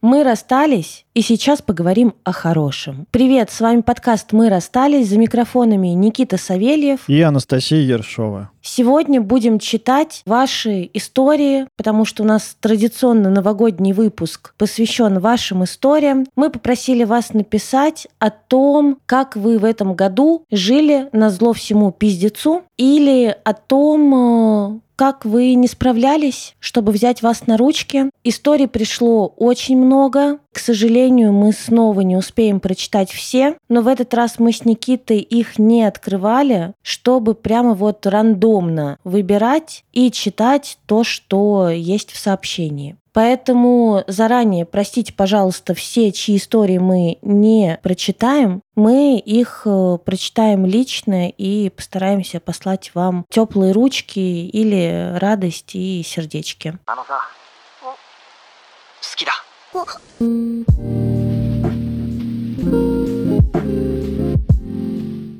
Мы расстались, и сейчас поговорим о хорошем. Привет, с вами подкаст «Мы расстались» за микрофонами Никита Савельев и Анастасия Ершова. Сегодня будем читать ваши истории, потому что у нас традиционно новогодний выпуск посвящен вашим историям. Мы попросили вас написать о том, как вы в этом году жили на зло всему пиздецу, или о том, э, как вы не справлялись, чтобы взять вас на ручки. Историй пришло очень много. К сожалению, мы снова не успеем прочитать все, но в этот раз мы с Никитой их не открывали, чтобы прямо вот рандомно выбирать и читать то, что есть в сообщении. Поэтому заранее простите, пожалуйста, все, чьи истории мы не прочитаем. Мы их э, прочитаем лично и постараемся послать вам теплые ручки или радость и сердечки.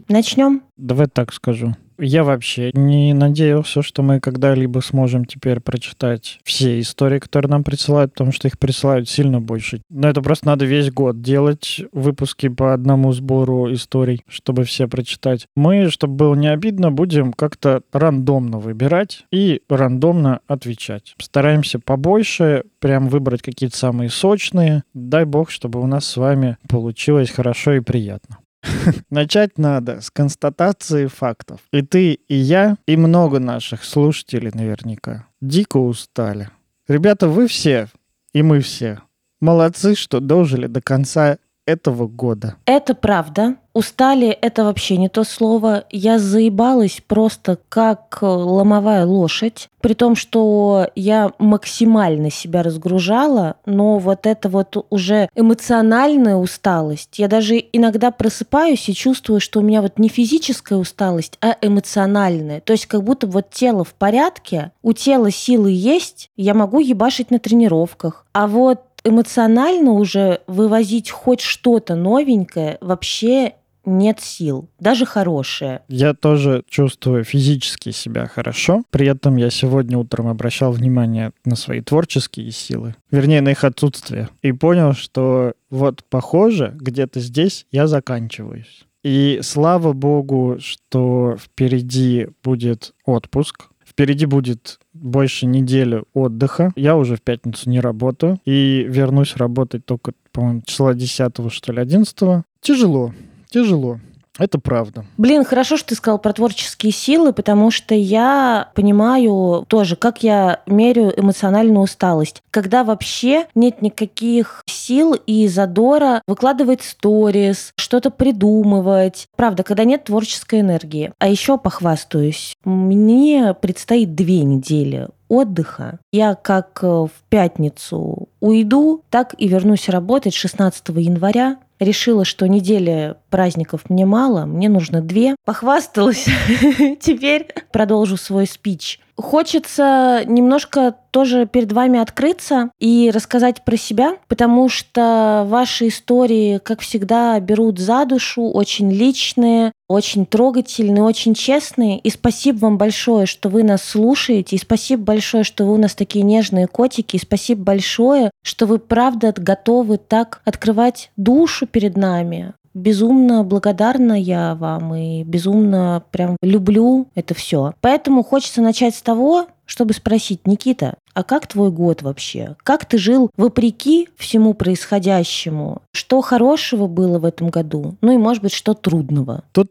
Начнем? Давай так скажу. Я вообще не надеялся, что мы когда-либо сможем теперь прочитать все истории, которые нам присылают, потому что их присылают сильно больше. Но это просто надо весь год делать выпуски по одному сбору историй, чтобы все прочитать. Мы, чтобы было не обидно, будем как-то рандомно выбирать и рандомно отвечать. Стараемся побольше, прям выбрать какие-то самые сочные. Дай бог, чтобы у нас с вами получилось хорошо и приятно. Начать надо с констатации фактов. И ты, и я, и много наших слушателей наверняка дико устали. Ребята, вы все, и мы все, молодцы, что дожили до конца этого года. Это правда. Устали — это вообще не то слово. Я заебалась просто как ломовая лошадь. При том, что я максимально себя разгружала, но вот это вот уже эмоциональная усталость. Я даже иногда просыпаюсь и чувствую, что у меня вот не физическая усталость, а эмоциональная. То есть как будто вот тело в порядке, у тела силы есть, я могу ебашить на тренировках. А вот эмоционально уже вывозить хоть что-то новенькое вообще нет сил, даже хорошее. Я тоже чувствую физически себя хорошо. При этом я сегодня утром обращал внимание на свои творческие силы, вернее, на их отсутствие, и понял, что вот похоже, где-то здесь я заканчиваюсь. И слава богу, что впереди будет отпуск, Впереди будет больше недели отдыха. Я уже в пятницу не работаю. И вернусь работать только, по-моему, числа 10 что ли, 11 Тяжело, тяжело. Это правда. Блин, хорошо, что ты сказал про творческие силы, потому что я понимаю тоже, как я меряю эмоциональную усталость. Когда вообще нет никаких сил и задора выкладывать сторис, что-то придумывать. Правда, когда нет творческой энергии. А еще похвастаюсь, мне предстоит две недели отдыха. Я как в пятницу уйду, так и вернусь работать 16 января решила, что недели праздников мне мало, мне нужно две. Похвасталась. Теперь продолжу свой спич. Хочется немножко тоже перед вами открыться и рассказать про себя, потому что ваши истории, как всегда, берут за душу, очень личные, очень трогательные, очень честные. И спасибо вам большое, что вы нас слушаете. И спасибо большое, что вы у нас такие нежные котики. И спасибо большое, что вы правда готовы так открывать душу перед нами безумно благодарна я вам и безумно прям люблю это все. Поэтому хочется начать с того, чтобы спросить, Никита, а как твой год вообще? Как ты жил вопреки всему происходящему? Что хорошего было в этом году? Ну и, может быть, что трудного? Тут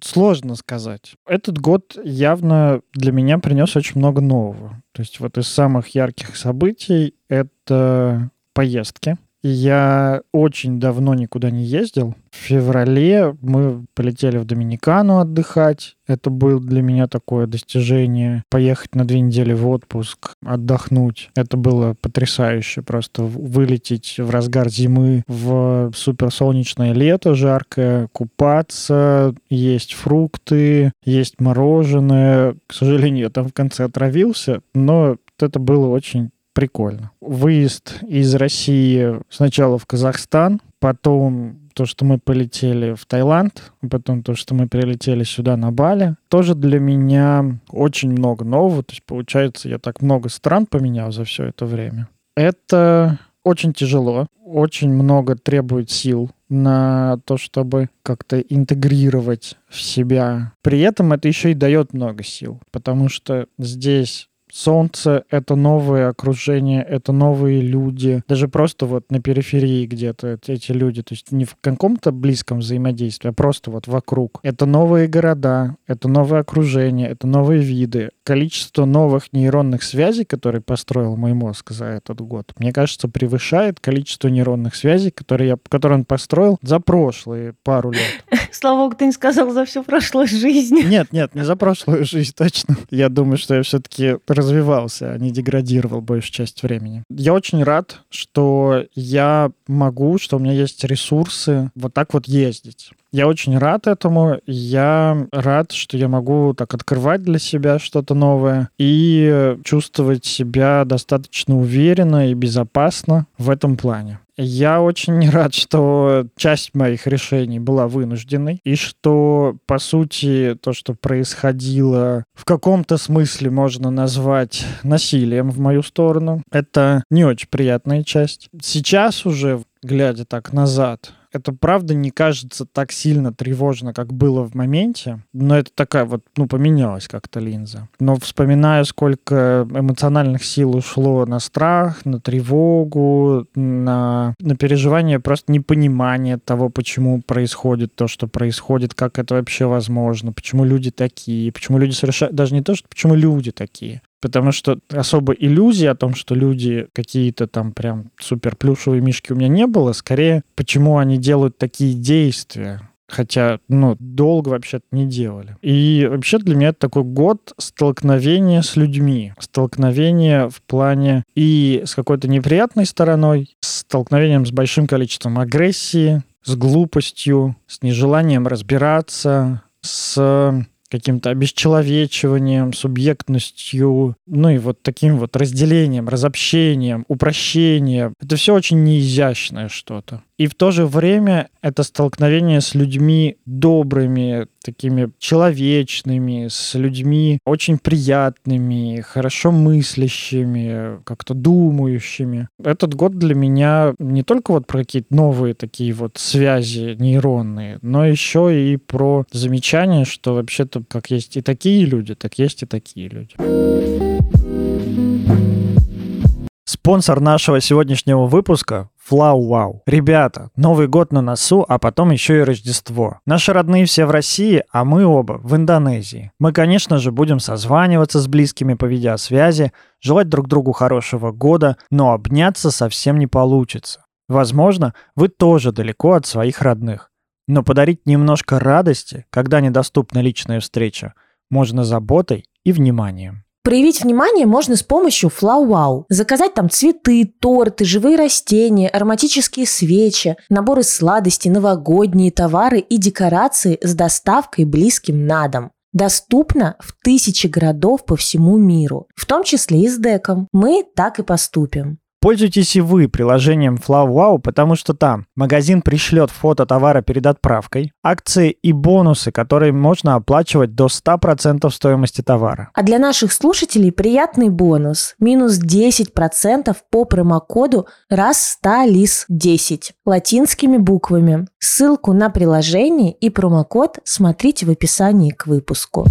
сложно сказать. Этот год явно для меня принес очень много нового. То есть вот из самых ярких событий это поездки. Я очень давно никуда не ездил. В феврале мы полетели в Доминикану отдыхать. Это было для меня такое достижение. Поехать на две недели в отпуск, отдохнуть. Это было потрясающе. Просто вылететь в разгар зимы в суперсолнечное лето, жаркое, купаться, есть фрукты, есть мороженое. К сожалению, я там в конце отравился, но это было очень прикольно. Выезд из России сначала в Казахстан, потом то, что мы полетели в Таиланд, потом то, что мы прилетели сюда на Бали, тоже для меня очень много нового. То есть, получается, я так много стран поменял за все это время. Это очень тяжело, очень много требует сил на то, чтобы как-то интегрировать в себя. При этом это еще и дает много сил, потому что здесь солнце — это новое окружение, это новые люди. Даже просто вот на периферии где-то эти люди, то есть не в каком-то близком взаимодействии, а просто вот вокруг. Это новые города, это новое окружение, это новые виды. Количество новых нейронных связей, которые построил мой мозг за этот год, мне кажется, превышает количество нейронных связей, которые, я, которые он построил за прошлые пару лет. Слава богу, ты не сказал за всю прошлую жизнь. Нет, нет, не за прошлую жизнь, точно. Я думаю, что я все-таки развивался, а не деградировал большую часть времени. Я очень рад, что я могу, что у меня есть ресурсы вот так вот ездить. Я очень рад этому. Я рад, что я могу так открывать для себя что-то новое и чувствовать себя достаточно уверенно и безопасно в этом плане. Я очень рад, что часть моих решений была вынужденной, и что, по сути, то, что происходило, в каком-то смысле можно назвать насилием в мою сторону. Это не очень приятная часть. Сейчас уже, глядя так назад, это правда не кажется так сильно тревожно, как было в моменте, но это такая вот, ну, поменялась как-то линза. Но вспоминаю, сколько эмоциональных сил ушло на страх, на тревогу, на, на переживание просто непонимание того, почему происходит то, что происходит, как это вообще возможно, почему люди такие, почему люди совершают, даже не то, что почему люди такие, Потому что особо иллюзии о том, что люди какие-то там прям супер плюшевые мишки у меня не было. Скорее, почему они делают такие действия. Хотя, ну, долго вообще-то не делали. И вообще для меня это такой год столкновения с людьми. Столкновения в плане и с какой-то неприятной стороной, столкновением с большим количеством агрессии, с глупостью, с нежеланием разбираться, с каким-то обесчеловечиванием, субъектностью, ну и вот таким вот разделением, разобщением, упрощением. Это все очень неизящное что-то. И в то же время это столкновение с людьми добрыми, такими человечными, с людьми очень приятными, хорошо мыслящими, как-то думающими. Этот год для меня не только вот про какие-то новые такие вот связи нейронные, но еще и про замечание, что вообще-то как есть и такие люди, так есть и такие люди. Спонсор нашего сегодняшнего выпуска Флау Вау. Ребята, Новый год на носу, а потом еще и Рождество. Наши родные все в России, а мы оба в Индонезии. Мы, конечно же, будем созваниваться с близкими по видеосвязи, желать друг другу хорошего года, но обняться совсем не получится. Возможно, вы тоже далеко от своих родных. Но подарить немножко радости, когда недоступна личная встреча, можно заботой и вниманием. Проявить внимание можно с помощью FlowWow. Заказать там цветы, торты, живые растения, ароматические свечи, наборы сладостей, новогодние товары и декорации с доставкой близким на дом. Доступно в тысячи городов по всему миру, в том числе и с деком. Мы так и поступим. Пользуйтесь и вы приложением FlowWow, потому что там магазин пришлет фото товара перед отправкой, акции и бонусы, которые можно оплачивать до 100% стоимости товара. А для наших слушателей приятный бонус – минус 10% по промокоду раз 100 лис 10 латинскими буквами. Ссылку на приложение и промокод смотрите в описании к выпуску.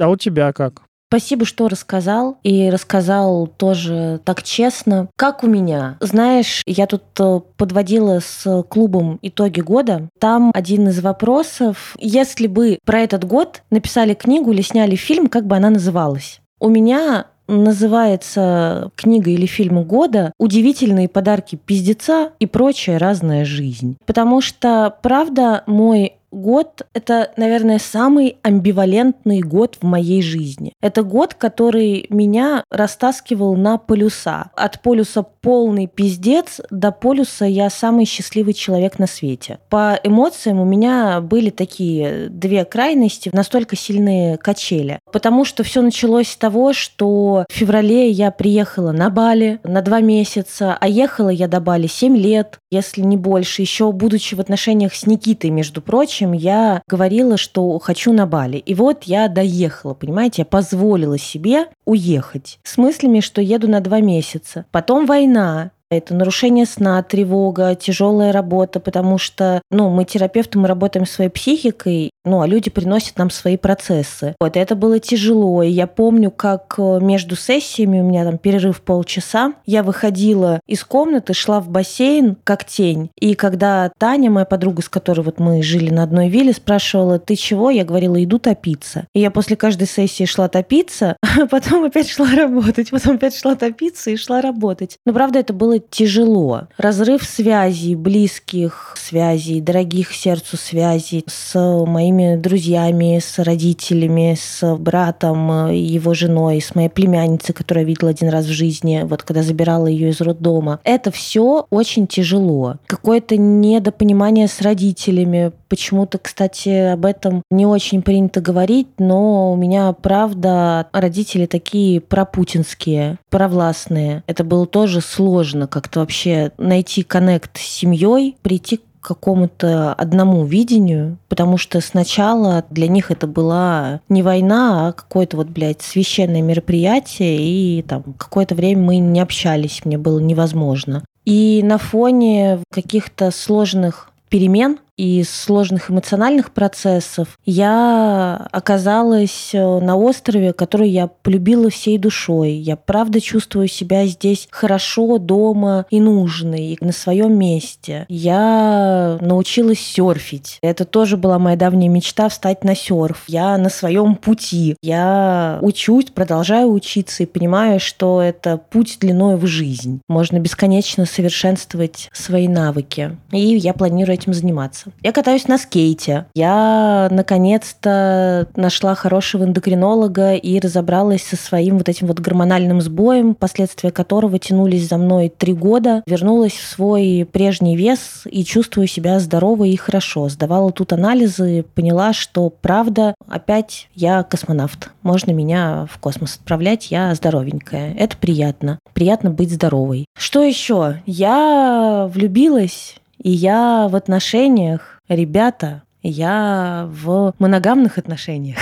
А у тебя как? Спасибо, что рассказал. И рассказал тоже так честно. Как у меня? Знаешь, я тут э, подводила с клубом итоги года. Там один из вопросов, если бы про этот год написали книгу или сняли фильм, как бы она называлась? У меня называется книга или фильм года «Удивительные подарки пиздеца и прочая разная жизнь». Потому что, правда, мой год — это, наверное, самый амбивалентный год в моей жизни. Это год, который меня растаскивал на полюса. От полюса полный пиздец до полюса я самый счастливый человек на свете. По эмоциям у меня были такие две крайности, настолько сильные качели. Потому что все началось с того, что в феврале я приехала на Бали на два месяца, а ехала я до Бали семь лет, если не больше, еще будучи в отношениях с Никитой, между прочим, прочим, я говорила, что хочу на Бали. И вот я доехала, понимаете, я позволила себе уехать с мыслями, что еду на два месяца. Потом война, это нарушение сна, тревога, тяжелая работа, потому что, ну, мы терапевты, мы работаем своей психикой, ну, а люди приносят нам свои процессы. Вот, это было тяжело. И я помню, как э, между сессиями, у меня там перерыв полчаса, я выходила из комнаты, шла в бассейн, как тень. И когда Таня, моя подруга, с которой вот мы жили на одной вилле, спрашивала, ты чего? Я говорила, иду топиться. И я после каждой сессии шла топиться, а потом опять шла работать, потом опять шла топиться и шла работать. Но правда, это было тяжело. Разрыв связей, близких связей, дорогих сердцу связей с моими друзьями, с родителями, с братом, его женой, с моей племянницей, которую я видела один раз в жизни, вот когда забирала ее из роддома. Это все очень тяжело. Какое-то недопонимание с родителями. Почему-то, кстати, об этом не очень принято говорить, но у меня, правда, родители такие пропутинские, провластные. Это было тоже сложно как-то вообще найти коннект с семьей, прийти к какому-то одному видению, потому что сначала для них это была не война, а какое-то вот, блядь, священное мероприятие, и там какое-то время мы не общались, мне было невозможно. И на фоне каких-то сложных перемен и сложных эмоциональных процессов, я оказалась э, на острове, который я полюбила всей душой. Я правда чувствую себя здесь хорошо, дома и нужной, и на своем месте. Я научилась серфить. Это тоже была моя давняя мечта встать на серф. Я на своем пути. Я учусь, продолжаю учиться и понимаю, что это путь длиной в жизнь. Можно бесконечно совершенствовать свои навыки. И я планирую этим заниматься заниматься. Я катаюсь на скейте. Я наконец-то нашла хорошего эндокринолога и разобралась со своим вот этим вот гормональным сбоем, последствия которого тянулись за мной три года. Вернулась в свой прежний вес и чувствую себя здорово и хорошо. Сдавала тут анализы, поняла, что правда, опять я космонавт. Можно меня в космос отправлять, я здоровенькая. Это приятно. Приятно быть здоровой. Что еще? Я влюбилась и я в отношениях, ребята, я в моногамных отношениях.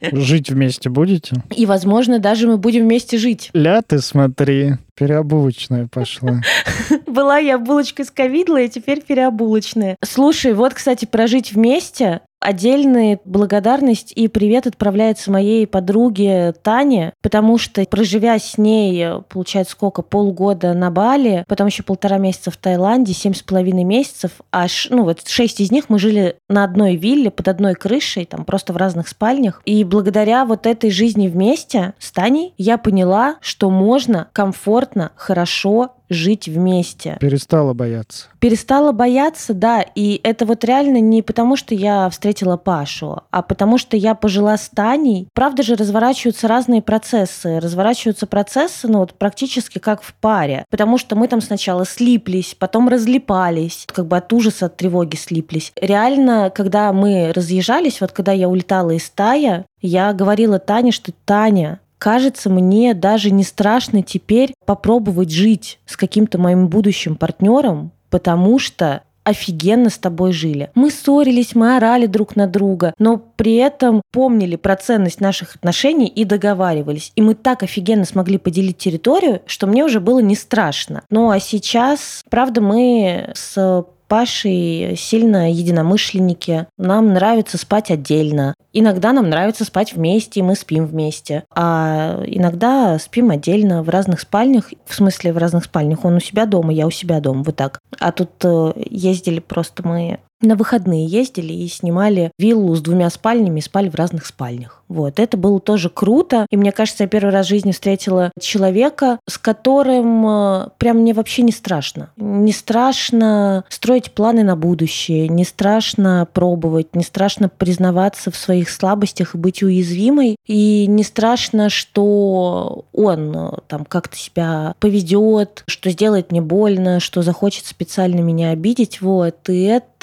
Жить вместе будете? И, возможно, даже мы будем вместе жить. Ля ты смотри, переобулочная пошла. Была я булочкой с ковидла, и теперь переобулочная. Слушай, вот, кстати, прожить вместе Отдельная благодарность и привет отправляется моей подруге Тане, потому что, проживя с ней, получается, сколько, полгода на Бали, потом еще полтора месяца в Таиланде, семь с половиной месяцев, аж, ну вот шесть из них мы жили на одной вилле, под одной крышей, там просто в разных спальнях. И благодаря вот этой жизни вместе с Таней я поняла, что можно комфортно, хорошо жить вместе. Перестала бояться. Перестала бояться, да. И это вот реально не потому, что я встретила Пашу, а потому что я пожила с Таней. Правда же, разворачиваются разные процессы. Разворачиваются процессы, ну вот практически как в паре. Потому что мы там сначала слиплись, потом разлипались. Как бы от ужаса, от тревоги слиплись. Реально, когда мы разъезжались, вот когда я улетала из Тая, я говорила Тане, что Таня, кажется, мне даже не страшно теперь попробовать жить с каким-то моим будущим партнером, потому что офигенно с тобой жили. Мы ссорились, мы орали друг на друга, но при этом помнили про ценность наших отношений и договаривались. И мы так офигенно смогли поделить территорию, что мне уже было не страшно. Ну а сейчас, правда, мы с Пашей сильно единомышленники. Нам нравится спать отдельно. Иногда нам нравится спать вместе, и мы спим вместе. А иногда спим отдельно в разных спальнях. В смысле, в разных спальнях. Он у себя дома, я у себя дома. Вот так. А тут э, ездили просто мы на выходные ездили и снимали виллу с двумя спальнями, спали в разных спальнях. Вот, это было тоже круто. И мне кажется, я первый раз в жизни встретила человека, с которым э, прям мне вообще не страшно. Не страшно строить планы на будущее, не страшно пробовать, не страшно признаваться в своих слабостях и быть уязвимой. И не страшно, что он э, там как-то себя поведет, что сделает мне больно, что захочет специально меня обидеть. Вот, и это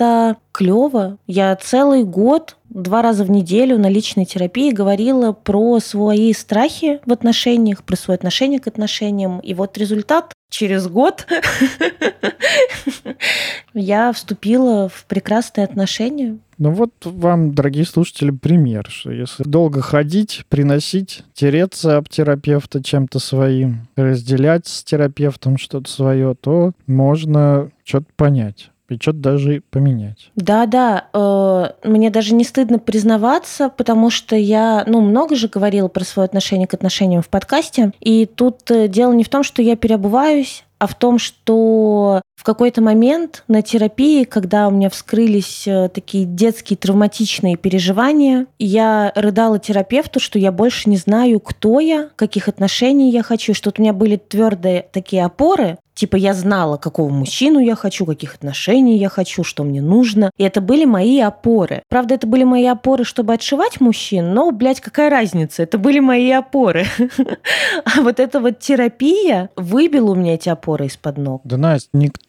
клево. Я целый год, два раза в неделю на личной терапии говорила про свои страхи в отношениях, про свое отношение к отношениям. И вот результат через год я вступила в прекрасные отношения. Ну вот вам, дорогие слушатели, пример, что если долго ходить, приносить, тереться об терапевта чем-то своим, разделять с терапевтом что-то свое, то можно что-то понять и что-то даже поменять. Да-да, э, мне даже не стыдно признаваться, потому что я, ну, много же говорила про свое отношение к отношениям в подкасте, и тут э, дело не в том, что я переобуваюсь, а в том, что в какой-то момент на терапии, когда у меня вскрылись э, такие детские травматичные переживания, я рыдала терапевту, что я больше не знаю, кто я, каких отношений я хочу, что у меня были твердые такие опоры, Типа я знала, какого мужчину я хочу, каких отношений я хочу, что мне нужно. И это были мои опоры. Правда, это были мои опоры, чтобы отшивать мужчин, но, блядь, какая разница? Это были мои опоры. А вот эта вот терапия выбила у меня эти опоры из-под ног. Да, Настя, никто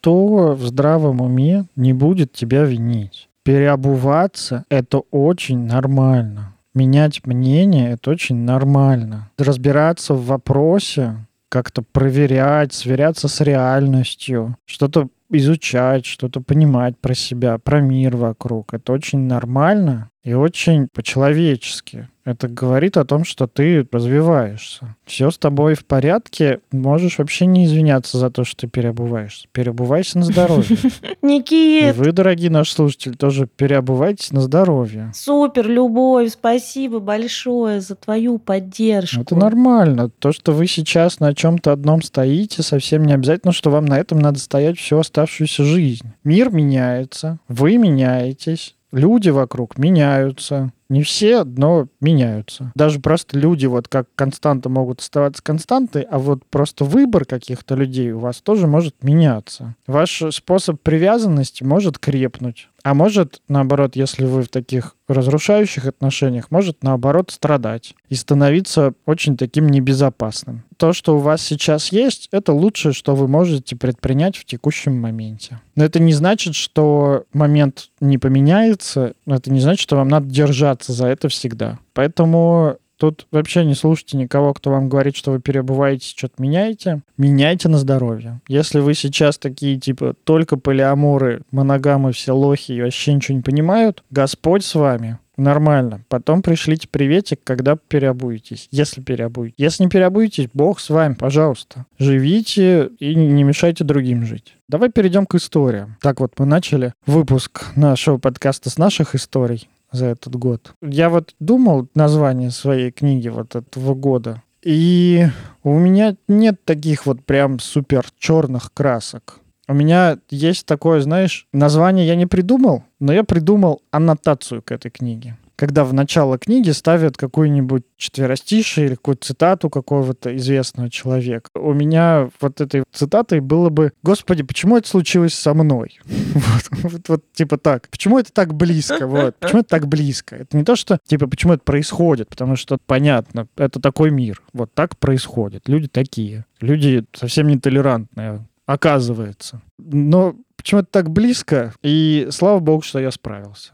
в здравом уме не будет тебя винить. Переобуваться – это очень нормально. Менять мнение – это очень нормально. Разбираться в вопросе как-то проверять, сверяться с реальностью, что-то изучать, что-то понимать про себя, про мир вокруг. Это очень нормально и очень по-человечески. Это говорит о том, что ты развиваешься. Все с тобой в порядке. Можешь вообще не извиняться за то, что ты переобуваешься. Переобувайся на здоровье. Никит! И вы, дорогие наши слушатели, тоже переобувайтесь на здоровье. Супер, Любовь, спасибо большое за твою поддержку. Это нормально. То, что вы сейчас на чем-то одном стоите, совсем не обязательно, что вам на этом надо стоять всю оставшуюся жизнь. Мир меняется, вы меняетесь, люди вокруг меняются. Не все, но меняются. Даже просто люди вот как константа могут оставаться константой, а вот просто выбор каких-то людей у вас тоже может меняться. Ваш способ привязанности может крепнуть. А может, наоборот, если вы в таких разрушающих отношениях, может, наоборот, страдать и становиться очень таким небезопасным. То, что у вас сейчас есть, это лучшее, что вы можете предпринять в текущем моменте. Но это не значит, что момент не поменяется, это не значит, что вам надо держаться за это всегда. Поэтому Тут вообще не слушайте никого, кто вам говорит, что вы переобуваетесь, что-то меняете. Меняйте на здоровье. Если вы сейчас такие, типа, только полиаморы, моногамы, все лохи и вообще ничего не понимают, Господь с вами. Нормально. Потом пришлите приветик, когда переобуетесь. Если переобуетесь. Если не переобуетесь, Бог с вами, пожалуйста. Живите и не мешайте другим жить. Давай перейдем к историям. Так вот, мы начали выпуск нашего подкаста с наших историй за этот год. Я вот думал название своей книги вот этого года, и у меня нет таких вот прям супер черных красок. У меня есть такое, знаешь, название я не придумал, но я придумал аннотацию к этой книге когда в начало книги ставят какую-нибудь четверостишие или какую-то цитату какого-то известного человека. У меня вот этой цитатой было бы «Господи, почему это случилось со мной?» вот, вот, вот типа так. Почему это так близко? Вот. Почему это так близко? Это не то, что типа почему это происходит, потому что понятно, это такой мир. Вот так происходит. Люди такие. Люди совсем нетолерантные, оказывается. Но почему это так близко? И слава богу, что я справился.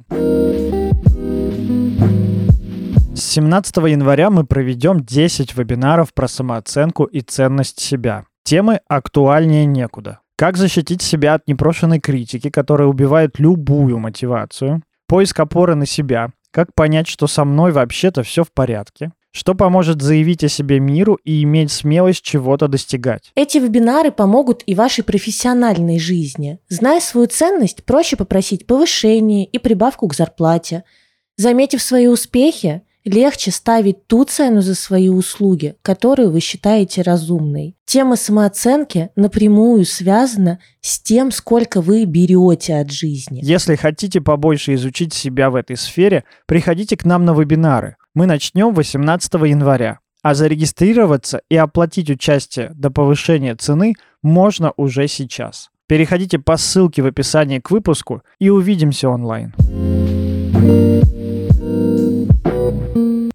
С 17 января мы проведем 10 вебинаров про самооценку и ценность себя. Темы актуальнее некуда. Как защитить себя от непрошенной критики, которая убивает любую мотивацию. Поиск опоры на себя. Как понять, что со мной вообще-то все в порядке. Что поможет заявить о себе миру и иметь смелость чего-то достигать? Эти вебинары помогут и вашей профессиональной жизни. Зная свою ценность, проще попросить повышение и прибавку к зарплате. Заметив свои успехи, легче ставить ту цену за свои услуги, которую вы считаете разумной. Тема самооценки напрямую связана с тем, сколько вы берете от жизни. Если хотите побольше изучить себя в этой сфере, приходите к нам на вебинары. Мы начнем 18 января. А зарегистрироваться и оплатить участие до повышения цены можно уже сейчас. Переходите по ссылке в описании к выпуску и увидимся онлайн.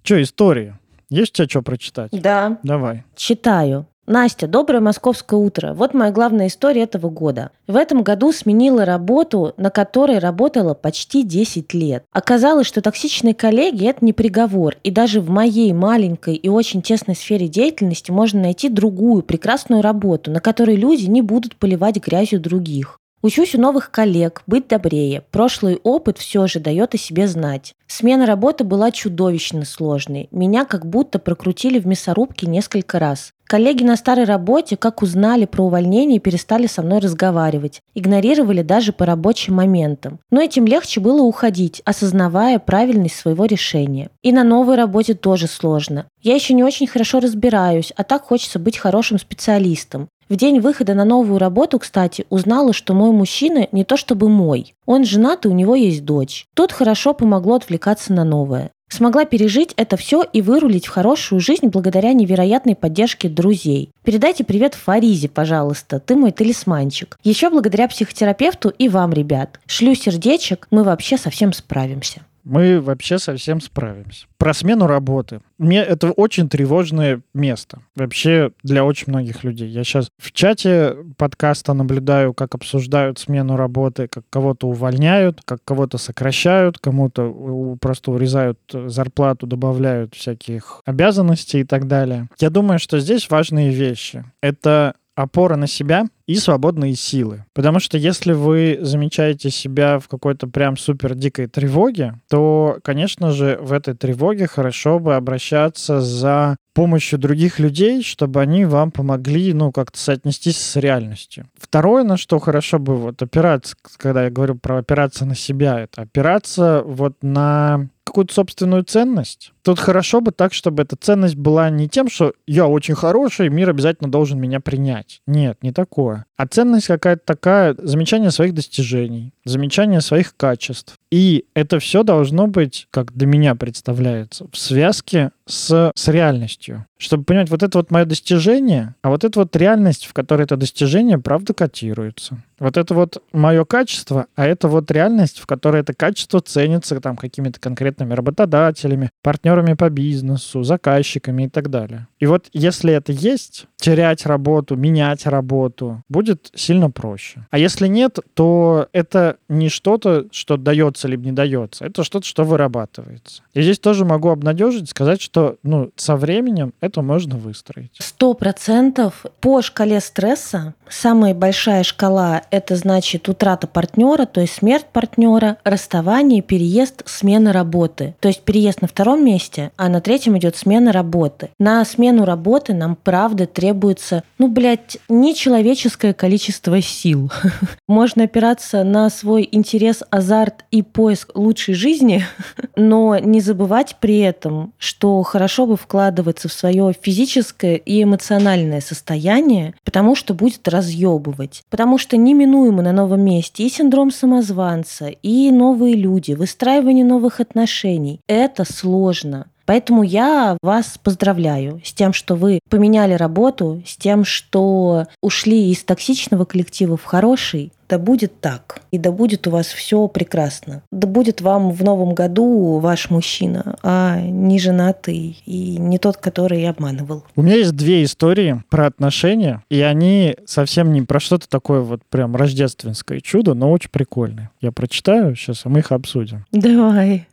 Что, история? Есть у тебя что прочитать? Да. Давай. Читаю. Настя, доброе московское утро. Вот моя главная история этого года. В этом году сменила работу, на которой работала почти 10 лет. Оказалось, что токсичные коллеги – это не приговор. И даже в моей маленькой и очень тесной сфере деятельности можно найти другую прекрасную работу, на которой люди не будут поливать грязью других. Учусь у новых коллег, быть добрее. Прошлый опыт все же дает о себе знать. Смена работы была чудовищно сложной. Меня как будто прокрутили в мясорубке несколько раз. Коллеги на старой работе, как узнали про увольнение, перестали со мной разговаривать. Игнорировали даже по рабочим моментам. Но этим легче было уходить, осознавая правильность своего решения. И на новой работе тоже сложно. Я еще не очень хорошо разбираюсь, а так хочется быть хорошим специалистом. В день выхода на новую работу, кстати, узнала, что мой мужчина не то чтобы мой. Он женат и у него есть дочь. Тут хорошо помогло отвлекаться на новое. Смогла пережить это все и вырулить в хорошую жизнь благодаря невероятной поддержке друзей. Передайте привет Фаризе, пожалуйста, ты мой талисманчик. Еще благодаря психотерапевту и вам, ребят. Шлю сердечек, мы вообще совсем справимся мы вообще совсем справимся. Про смену работы. Мне это очень тревожное место. Вообще для очень многих людей. Я сейчас в чате подкаста наблюдаю, как обсуждают смену работы, как кого-то увольняют, как кого-то сокращают, кому-то просто урезают зарплату, добавляют всяких обязанностей и так далее. Я думаю, что здесь важные вещи. Это опора на себя и свободные силы. Потому что если вы замечаете себя в какой-то прям супер дикой тревоге, то, конечно же, в этой тревоге хорошо бы обращаться за помощью других людей, чтобы они вам помогли, ну, как-то соотнестись с реальностью. Второе, на что хорошо бы вот опираться, когда я говорю про опираться на себя, это опираться вот на какую-то собственную ценность. Тут хорошо бы так, чтобы эта ценность была не тем, что я очень хороший, мир обязательно должен меня принять. Нет, не такое. А ценность какая-то такая, замечание своих достижений, замечание своих качеств. И это все должно быть, как для меня представляется, в связке с, с реальностью. Чтобы понимать, вот это вот мое достижение, а вот это вот реальность, в которой это достижение, правда, котируется. Вот это вот мое качество, а это вот реальность, в которой это качество ценится там какими-то конкретными работодателями, партнерами по бизнесу, заказчиками и так далее. И вот если это есть, терять работу, менять работу будет сильно проще. А если нет, то это не что-то, что дается либо не дается, это что-то, что вырабатывается. И здесь тоже могу обнадежить, сказать, что ну, со временем это можно выстроить. Сто процентов. По шкале стресса самая большая шкала – это значит утрата партнера, то есть смерть партнера, расставание, переезд, смена работы. То есть переезд на втором месте, а на третьем идет смена работы. На смену работы нам правда требуется, ну, блядь, нечеловеческое количество сил. Можно опираться на свой интерес, азарт и поиск лучшей жизни, но не забывать при этом, что хорошо бы вкладываться в свое физическое и эмоциональное состояние, потому что будет разъебывать. Потому что неминуемо на новом месте и синдром самозванца, и новые люди, выстраивание новых отношений. Это сложно. Поэтому я вас поздравляю с тем, что вы поменяли работу, с тем, что ушли из токсичного коллектива в хороший, да будет так. И да будет у вас все прекрасно. Да будет вам в новом году ваш мужчина, а не женатый и не тот, который обманывал. У меня есть две истории про отношения, и они совсем не про что-то такое вот прям рождественское чудо, но очень прикольные. Я прочитаю сейчас, а мы их обсудим. Давай.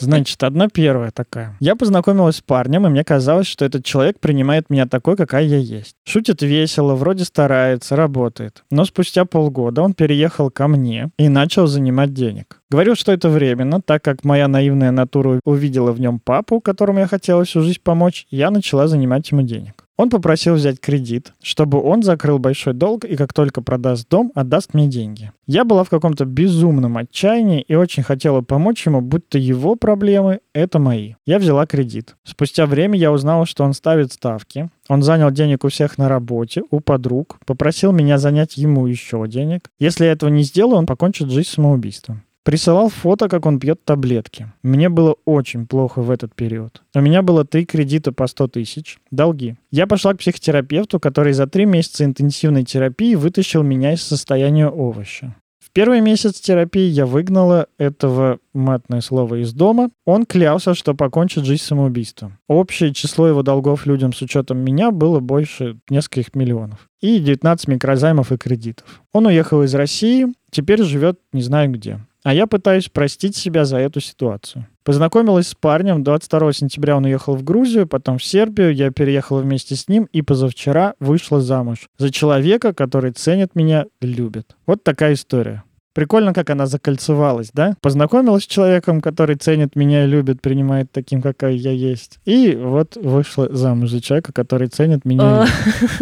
Значит, одна первая такая. Я познакомилась с парнем, и мне казалось, что этот человек принимает меня такой, какая я есть. Шутит весело, вроде старается, работает. Но спустя полгода года он переехал ко мне и начал занимать денег. Говорил, что это временно, так как моя наивная натура увидела в нем папу, которому я хотела всю жизнь помочь, я начала занимать ему денег. Он попросил взять кредит, чтобы он закрыл большой долг и как только продаст дом, отдаст мне деньги. Я была в каком-то безумном отчаянии и очень хотела помочь ему, будто его проблемы — это мои. Я взяла кредит. Спустя время я узнала, что он ставит ставки. Он занял денег у всех на работе, у подруг, попросил меня занять ему еще денег. Если я этого не сделаю, он покончит жизнь самоубийством. Присылал фото, как он пьет таблетки. Мне было очень плохо в этот период. У меня было три кредита по 100 тысяч. Долги. Я пошла к психотерапевту, который за три месяца интенсивной терапии вытащил меня из состояния овоща. В первый месяц терапии я выгнала этого матное слово из дома. Он клялся, что покончит жизнь самоубийством. Общее число его долгов людям с учетом меня было больше нескольких миллионов. И 19 микрозаймов и кредитов. Он уехал из России, теперь живет не знаю где. А я пытаюсь простить себя за эту ситуацию. Познакомилась с парнем, 22 сентября он уехал в Грузию, потом в Сербию, я переехала вместе с ним и позавчера вышла замуж за человека, который ценит меня, любит. Вот такая история. Прикольно, как она закольцевалась, да? Познакомилась с человеком, который ценит меня и любит, принимает таким, какая я есть. И вот вышла замуж за человека, который ценит меня.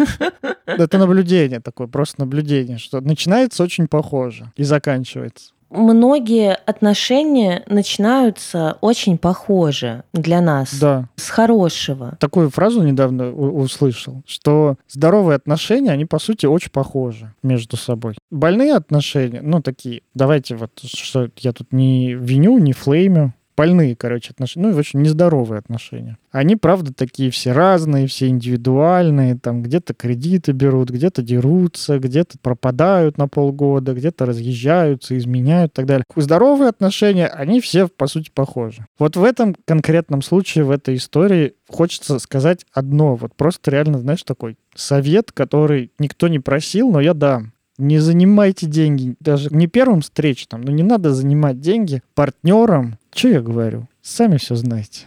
Это наблюдение такое, просто наблюдение, что начинается очень похоже и заканчивается многие отношения начинаются очень похожи для нас. Да. С хорошего. Такую фразу недавно услышал, что здоровые отношения, они по сути очень похожи между собой. Больные отношения, ну такие, давайте вот, что я тут не виню, не флеймю, больные, короче, отношения, ну, в общем, нездоровые отношения. Они, правда, такие все разные, все индивидуальные, там где-то кредиты берут, где-то дерутся, где-то пропадают на полгода, где-то разъезжаются, изменяют и так далее. Здоровые отношения, они все, по сути, похожи. Вот в этом конкретном случае, в этой истории хочется сказать одно, вот просто реально, знаешь, такой совет, который никто не просил, но я дам не занимайте деньги, даже не первым встречным, но не надо занимать деньги партнерам. Что я говорю? Сами все знаете.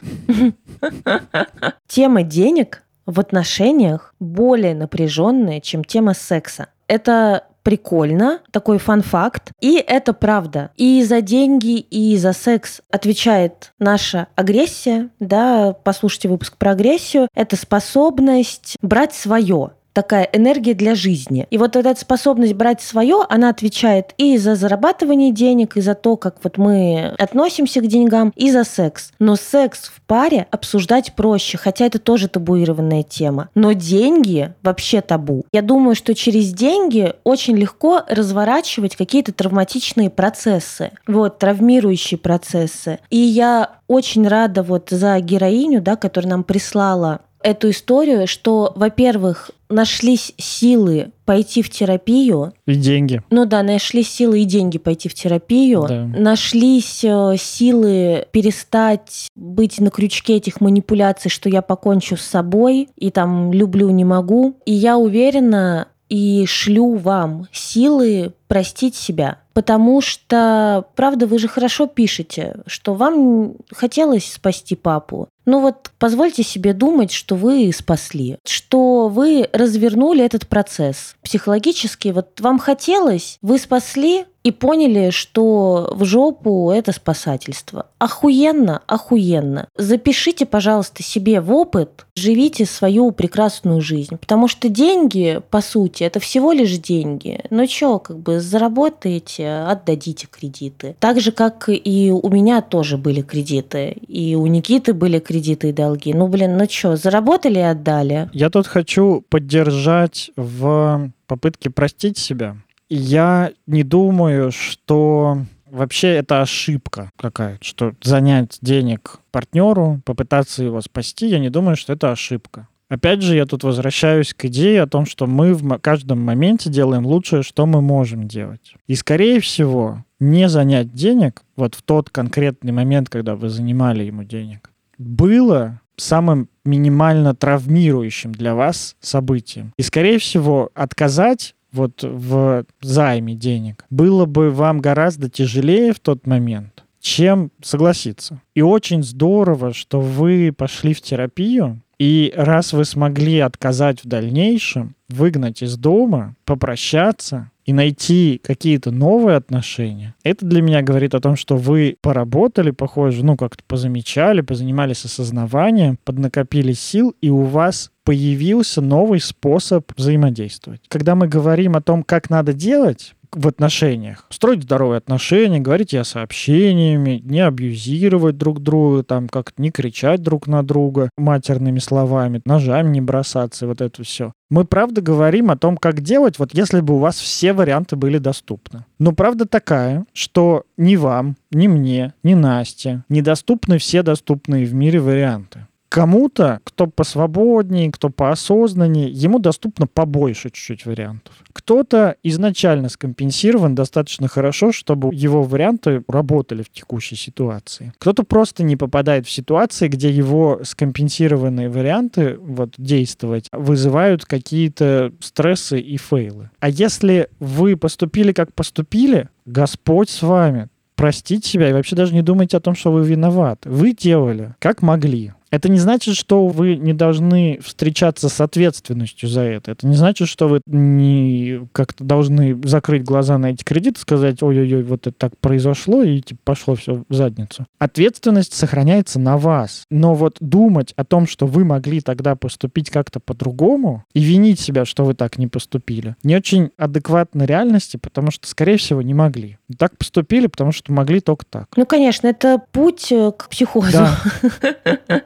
Тема денег в отношениях более напряженная, чем тема секса. Это прикольно, такой фан-факт. И это правда. И за деньги, и за секс отвечает наша агрессия. Да, послушайте выпуск про агрессию. Это способность брать свое такая энергия для жизни. И вот эта способность брать свое, она отвечает и за зарабатывание денег, и за то, как вот мы относимся к деньгам, и за секс. Но секс в паре обсуждать проще, хотя это тоже табуированная тема. Но деньги вообще табу. Я думаю, что через деньги очень легко разворачивать какие-то травматичные процессы, вот, травмирующие процессы. И я очень рада вот за героиню, да, которая нам прислала эту историю, что, во-первых, нашлись силы пойти в терапию. И деньги. Ну да, нашлись силы и деньги пойти в терапию. Да. Нашлись э, силы перестать быть на крючке этих манипуляций, что я покончу с собой и там люблю, не могу. И я уверена и шлю вам силы простить себя. Потому что, правда, вы же хорошо пишете, что вам хотелось спасти папу. Ну вот позвольте себе думать, что вы спасли, что вы развернули этот процесс. Психологически вот вам хотелось, вы спасли, и поняли, что в жопу это спасательство. Охуенно, охуенно. Запишите, пожалуйста, себе в опыт, живите свою прекрасную жизнь. Потому что деньги, по сути, это всего лишь деньги. Ну что, как бы заработаете, отдадите кредиты. Так же, как и у меня тоже были кредиты. И у Никиты были кредиты и долги. Ну, блин, ну что, заработали и отдали. Я тут хочу поддержать в попытке простить себя я не думаю, что вообще это ошибка какая-то, что занять денег партнеру, попытаться его спасти, я не думаю, что это ошибка. Опять же, я тут возвращаюсь к идее о том, что мы в каждом моменте делаем лучшее, что мы можем делать. И, скорее всего, не занять денег, вот в тот конкретный момент, когда вы занимали ему денег, было самым минимально травмирующим для вас событием. И, скорее всего, отказать вот в займе денег, было бы вам гораздо тяжелее в тот момент, чем согласиться. И очень здорово, что вы пошли в терапию, и раз вы смогли отказать в дальнейшем, выгнать из дома, попрощаться, и найти какие-то новые отношения, это для меня говорит о том, что вы поработали, похоже, ну, как-то позамечали, позанимались осознаванием, поднакопили сил, и у вас появился новый способ взаимодействовать. Когда мы говорим о том, как надо делать, в отношениях. Строить здоровые отношения, говорить о сообщениями, не абьюзировать друг друга, там как-то не кричать друг на друга матерными словами, ножами не бросаться, вот это все. Мы правда говорим о том, как делать, вот если бы у вас все варианты были доступны. Но правда такая, что ни вам, ни мне, ни Насте недоступны все доступные в мире варианты. Кому-то, кто посвободнее, кто поосознаннее, ему доступно побольше чуть-чуть вариантов. Кто-то изначально скомпенсирован достаточно хорошо, чтобы его варианты работали в текущей ситуации. Кто-то просто не попадает в ситуации, где его скомпенсированные варианты вот, действовать вызывают какие-то стрессы и фейлы. А если вы поступили как поступили, Господь с вами простить себя и вообще даже не думайте о том, что вы виноваты. Вы делали, как могли. Это не значит, что вы не должны встречаться с ответственностью за это. Это не значит, что вы не как-то должны закрыть глаза на эти кредиты, сказать, ой-ой-ой, вот это так произошло, и типа, пошло все в задницу. Ответственность сохраняется на вас. Но вот думать о том, что вы могли тогда поступить как-то по-другому, и винить себя, что вы так не поступили, не очень адекватно реальности, потому что, скорее всего, не могли. Так поступили, потому что могли только так. Ну, конечно, это путь э, к психозу. Да.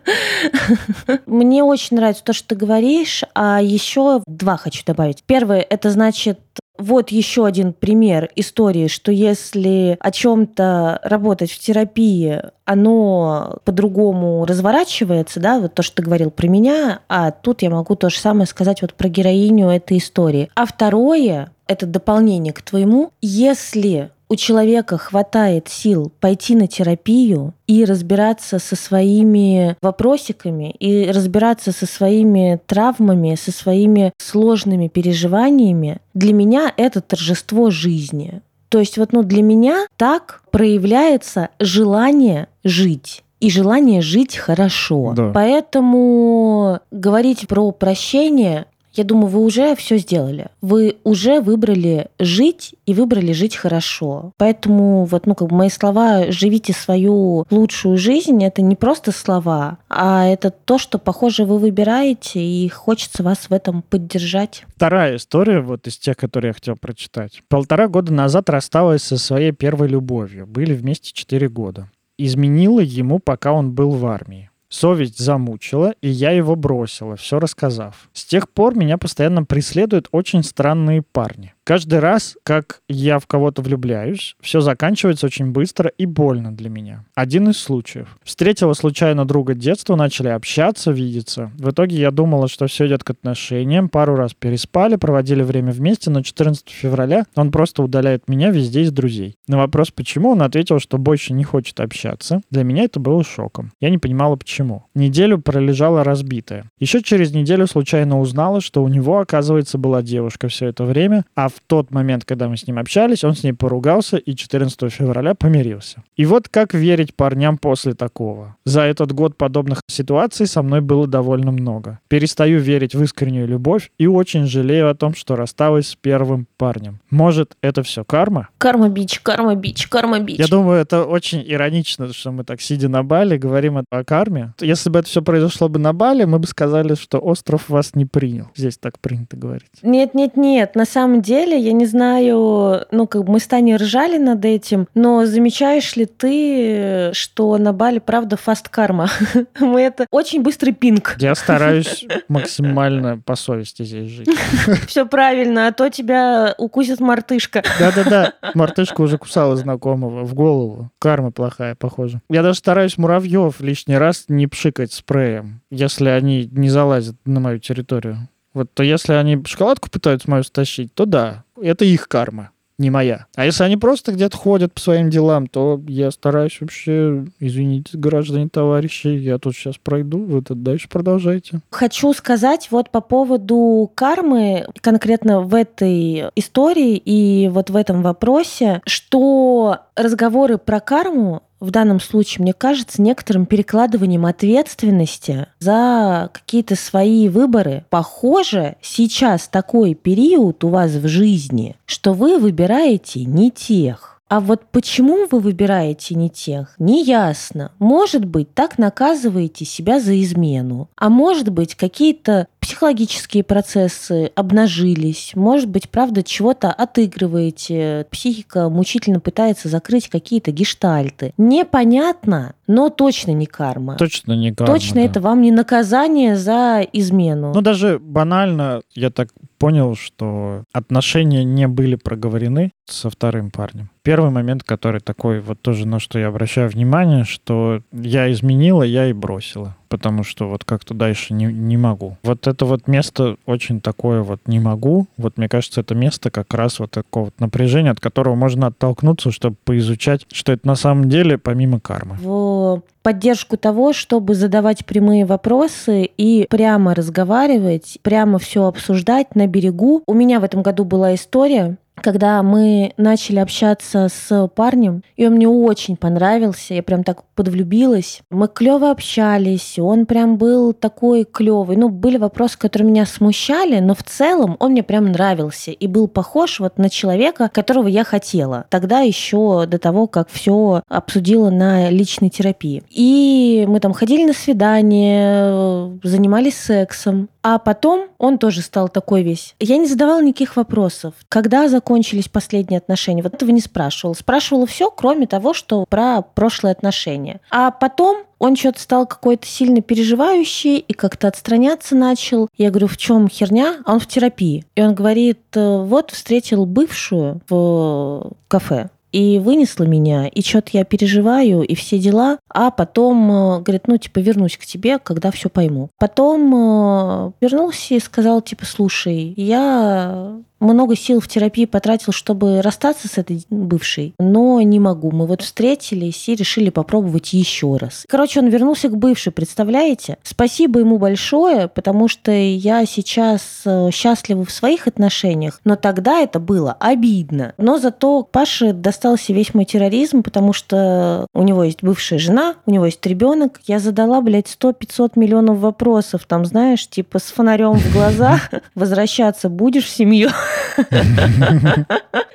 Мне очень нравится то, что ты говоришь, а еще два хочу добавить. Первое, это значит вот еще один пример истории, что если о чем-то работать в терапии, оно по-другому разворачивается, да, вот то, что ты говорил про меня, а тут я могу то же самое сказать вот про героиню этой истории. А второе, это дополнение к твоему, если у человека хватает сил пойти на терапию и разбираться со своими вопросиками, и разбираться со своими травмами, со своими сложными переживаниями, для меня это торжество жизни. То есть вот ну, для меня так проявляется желание жить и желание жить хорошо. Да. Поэтому говорить про прощение я думаю, вы уже все сделали. Вы уже выбрали жить и выбрали жить хорошо. Поэтому вот, ну, как бы мои слова «живите свою лучшую жизнь» — это не просто слова, а это то, что, похоже, вы выбираете, и хочется вас в этом поддержать. Вторая история, вот из тех, которые я хотел прочитать. Полтора года назад рассталась со своей первой любовью. Были вместе четыре года. Изменила ему, пока он был в армии. Совесть замучила, и я его бросила, все рассказав. С тех пор меня постоянно преследуют очень странные парни. Каждый раз, как я в кого-то влюбляюсь, все заканчивается очень быстро и больно для меня. Один из случаев. Встретила случайно друга детства, начали общаться, видеться. В итоге я думала, что все идет к отношениям, пару раз переспали, проводили время вместе, но 14 февраля он просто удаляет меня везде из друзей. На вопрос, почему, он ответил, что больше не хочет общаться. Для меня это было шоком. Я не понимала, почему. Неделю пролежала разбитая. Еще через неделю случайно узнала, что у него, оказывается, была девушка все это время, а в тот момент, когда мы с ним общались, он с ней поругался и 14 февраля помирился. И вот как верить парням после такого? За этот год подобных ситуаций со мной было довольно много. Перестаю верить в искреннюю любовь и очень жалею о том, что рассталась с первым парнем. Может, это все карма? Карма бич, карма бич, карма бич. Я думаю, это очень иронично, что мы так сидя на Бали говорим о карме. Если бы это все произошло бы на Бали, мы бы сказали, что остров вас не принял. Здесь так принято говорить. Нет, нет, нет. На самом деле деле, я не знаю, ну, как бы мы с Таней ржали над этим, но замечаешь ли ты, что на Бали, правда, фаст карма? Мы это очень быстрый пинг. Я стараюсь максимально по совести здесь жить. Все правильно, а то тебя укусит мартышка. Да-да-да, мартышка уже кусала знакомого в голову. Карма плохая, похоже. Я даже стараюсь муравьев лишний раз не пшикать спреем, если они не залазят на мою территорию. Вот то если они шоколадку пытаются мою стащить, то да, это их карма, не моя. А если они просто где-то ходят по своим делам, то я стараюсь вообще, извините, граждане, товарищи, я тут сейчас пройду, вы тут дальше продолжайте. Хочу сказать вот по поводу кармы, конкретно в этой истории и вот в этом вопросе, что разговоры про карму в данном случае, мне кажется, некоторым перекладыванием ответственности за какие-то свои выборы. Похоже, сейчас такой период у вас в жизни, что вы выбираете не тех. А вот почему вы выбираете не тех, не ясно. Может быть, так наказываете себя за измену. А может быть, какие-то психологические процессы обнажились. Может быть, правда, чего-то отыгрываете. Психика мучительно пытается закрыть какие-то гештальты. Непонятно, но точно не карма. Точно не карма. Точно да. это вам не наказание за измену. Ну, даже банально, я так понял, что отношения не были проговорены со вторым парнем. Первый момент, который такой, вот тоже на что я обращаю внимание, что я изменила, я и бросила потому что вот как-то дальше не, не могу. Вот это вот место очень такое вот не могу. Вот мне кажется, это место как раз вот такого вот напряжения, от которого можно оттолкнуться, чтобы поизучать, что это на самом деле помимо кармы. В поддержку того, чтобы задавать прямые вопросы и прямо разговаривать, прямо все обсуждать на берегу. У меня в этом году была история, когда мы начали общаться с парнем, и он мне очень понравился, я прям так подвлюбилась. Мы клево общались, он прям был такой клевый. Ну, были вопросы, которые меня смущали, но в целом он мне прям нравился и был похож вот на человека, которого я хотела. Тогда еще до того, как все обсудила на личной терапии. И мы там ходили на свидание, занимались сексом. А потом он тоже стал такой весь. Я не задавала никаких вопросов. Когда закончились последние отношения? Вот этого не спрашивала. Спрашивала все, кроме того, что про прошлые отношения. А потом он что-то стал какой-то сильно переживающий и как-то отстраняться начал. Я говорю, в чем херня? А он в терапии. И он говорит, «Э, вот встретил бывшую в кафе и вынесла меня, и что-то я переживаю, и все дела, а потом, э, говорит, ну, типа, вернусь к тебе, когда все пойму. Потом э, вернулся и сказал, типа, слушай, я много сил в терапии потратил, чтобы расстаться с этой бывшей, но не могу. Мы вот встретились и решили попробовать еще раз. Короче, он вернулся к бывшей, представляете? Спасибо ему большое, потому что я сейчас э, счастлива в своих отношениях, но тогда это было обидно. Но зато Паше достался весь мой терроризм, потому что у него есть бывшая жена, у него есть ребенок. Я задала, блядь, 100-500 миллионов вопросов, там, знаешь, типа с фонарем в глазах, возвращаться будешь в семью?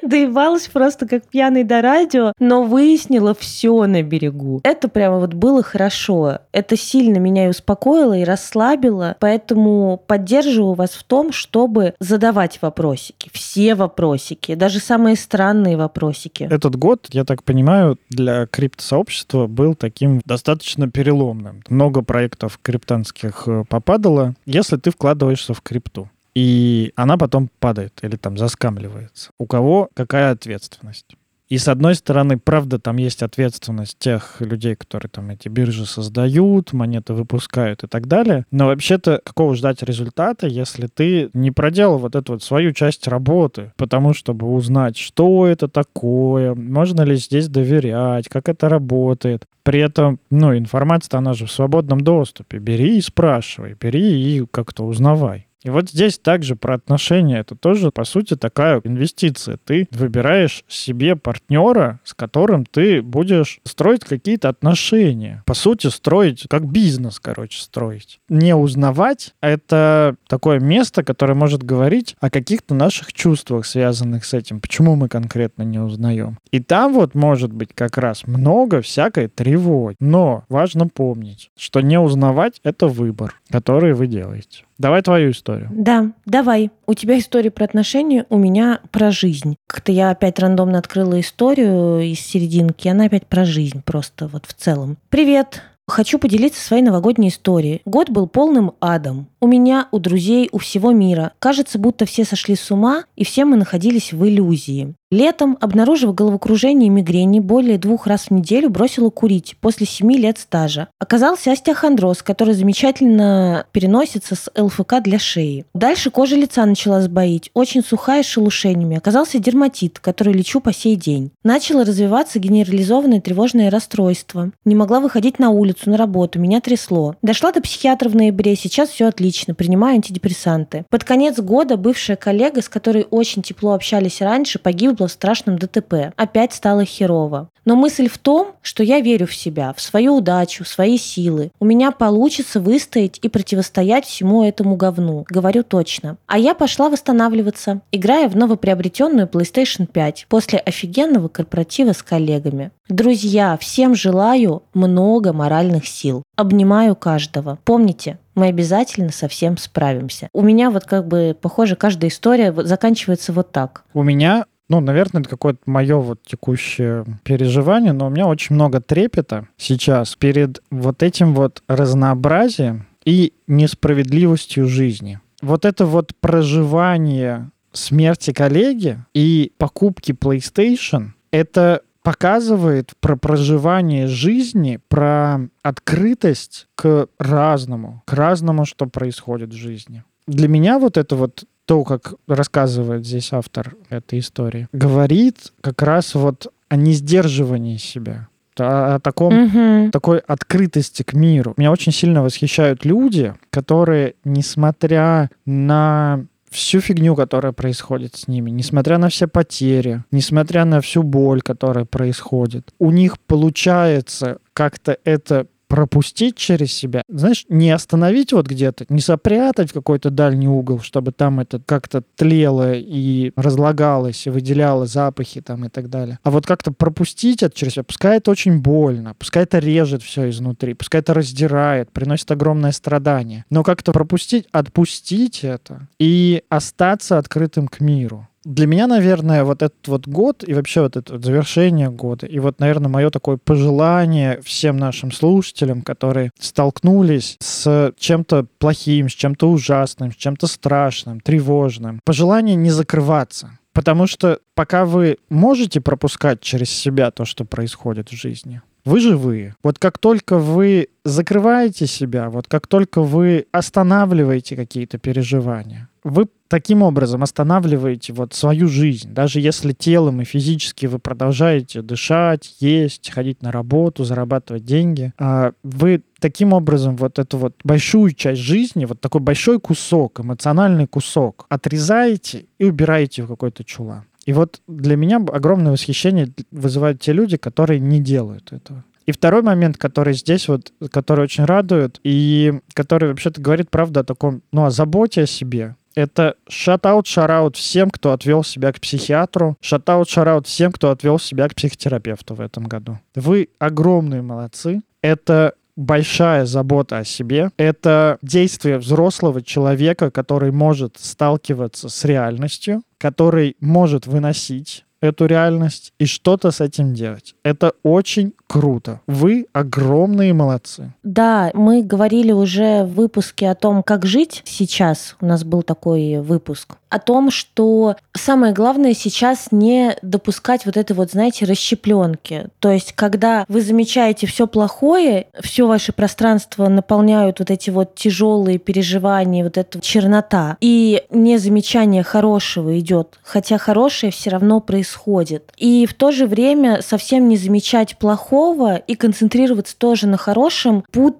Доевалась просто как пьяный до радио, но выяснила все на берегу. Это прямо вот было хорошо. Это сильно меня и успокоило, и расслабило. Поэтому поддерживаю вас в том, чтобы задавать вопросики. Все вопросики, даже самые странные вопросики. Этот год, я так понимаю, для криптосообщества был таким достаточно переломным. Много проектов криптанских э, попадало, если ты вкладываешься в крипту и она потом падает или там заскамливается. У кого какая ответственность? И с одной стороны, правда, там есть ответственность тех людей, которые там эти биржи создают, монеты выпускают и так далее. Но вообще-то какого ждать результата, если ты не проделал вот эту вот свою часть работы? Потому чтобы узнать, что это такое, можно ли здесь доверять, как это работает. При этом, ну, информация она же в свободном доступе. Бери и спрашивай, бери и как-то узнавай. И вот здесь также про отношения. Это тоже, по сути, такая инвестиция. Ты выбираешь себе партнера, с которым ты будешь строить какие-то отношения. По сути, строить, как бизнес, короче, строить. Не узнавать — это такое место, которое может говорить о каких-то наших чувствах, связанных с этим. Почему мы конкретно не узнаем. И там вот может быть как раз много всякой тревоги. Но важно помнить, что не узнавать — это выбор, который вы делаете. Давай твою историю. Да, давай. У тебя история про отношения, у меня про жизнь. Как-то я опять рандомно открыла историю из серединки, она опять про жизнь просто вот в целом. Привет, Хочу поделиться своей новогодней историей. Год был полным адом. У меня, у друзей, у всего мира. Кажется, будто все сошли с ума, и все мы находились в иллюзии. Летом, обнаружив головокружение и мигрени, более двух раз в неделю бросила курить после семи лет стажа. Оказался остеохондроз, который замечательно переносится с ЛФК для шеи. Дальше кожа лица начала сбоить, очень сухая с шелушениями. Оказался дерматит, который лечу по сей день. Начало развиваться генерализованное тревожное расстройство. Не могла выходить на улицу, на работу, меня трясло. Дошла до психиатра в ноябре, сейчас все отлично, принимаю антидепрессанты. Под конец года бывшая коллега, с которой очень тепло общались раньше, погибла погибла в страшном ДТП. Опять стало херово. Но мысль в том, что я верю в себя, в свою удачу, в свои силы. У меня получится выстоять и противостоять всему этому говну. Говорю точно. А я пошла восстанавливаться, играя в новоприобретенную PlayStation 5 после офигенного корпоратива с коллегами. Друзья, всем желаю много моральных сил. Обнимаю каждого. Помните, мы обязательно со всем справимся. У меня вот как бы, похоже, каждая история заканчивается вот так. У меня ну, наверное, это какое-то мое вот текущее переживание, но у меня очень много трепета сейчас перед вот этим вот разнообразием и несправедливостью жизни. Вот это вот проживание смерти коллеги и покупки PlayStation, это показывает про проживание жизни, про открытость к разному, к разному, что происходит в жизни. Для меня вот это вот то, как рассказывает здесь автор этой истории, говорит как раз вот о несдерживании себя о, о таком, угу. такой открытости к миру. Меня очень сильно восхищают люди, которые, несмотря на всю фигню, которая происходит с ними, несмотря на все потери, несмотря на всю боль, которая происходит, у них получается как-то это пропустить через себя. Знаешь, не остановить вот где-то, не сопрятать в какой-то дальний угол, чтобы там это как-то тлело и разлагалось, и выделяло запахи там и так далее. А вот как-то пропустить это через себя. Пускай это очень больно, пускай это режет все изнутри, пускай это раздирает, приносит огромное страдание. Но как-то пропустить, отпустить это и остаться открытым к миру для меня, наверное, вот этот вот год и вообще вот это вот завершение года, и вот, наверное, мое такое пожелание всем нашим слушателям, которые столкнулись с чем-то плохим, с чем-то ужасным, с чем-то страшным, тревожным, пожелание не закрываться. Потому что пока вы можете пропускать через себя то, что происходит в жизни, вы живые. Вот как только вы закрываете себя, вот как только вы останавливаете какие-то переживания, вы таким образом останавливаете вот свою жизнь. Даже если телом и физически вы продолжаете дышать, есть, ходить на работу, зарабатывать деньги, а вы таким образом вот эту вот большую часть жизни, вот такой большой кусок, эмоциональный кусок отрезаете и убираете в какой-то чулан. И вот для меня огромное восхищение вызывают те люди, которые не делают этого. И второй момент, который здесь вот, который очень радует, и который вообще-то говорит, правда, о таком, ну, о заботе о себе, это шатаут, шараут всем, кто отвел себя к психиатру, шатаут, шараут всем, кто отвел себя к психотерапевту в этом году. Вы огромные молодцы. Это большая забота о себе. Это действие взрослого человека, который может сталкиваться с реальностью, который может выносить эту реальность и что-то с этим делать. Это очень круто. Вы огромные молодцы. Да, мы говорили уже в выпуске о том, как жить сейчас. У нас был такой выпуск. О том, что самое главное сейчас не допускать вот этой вот, знаете, расщепленки. То есть, когда вы замечаете все плохое, все ваше пространство наполняют вот эти вот тяжелые переживания, вот эта чернота, и не замечание хорошего идет, хотя хорошее все равно происходит. И в то же время совсем не замечать плохого плохого и концентрироваться тоже на хорошем путь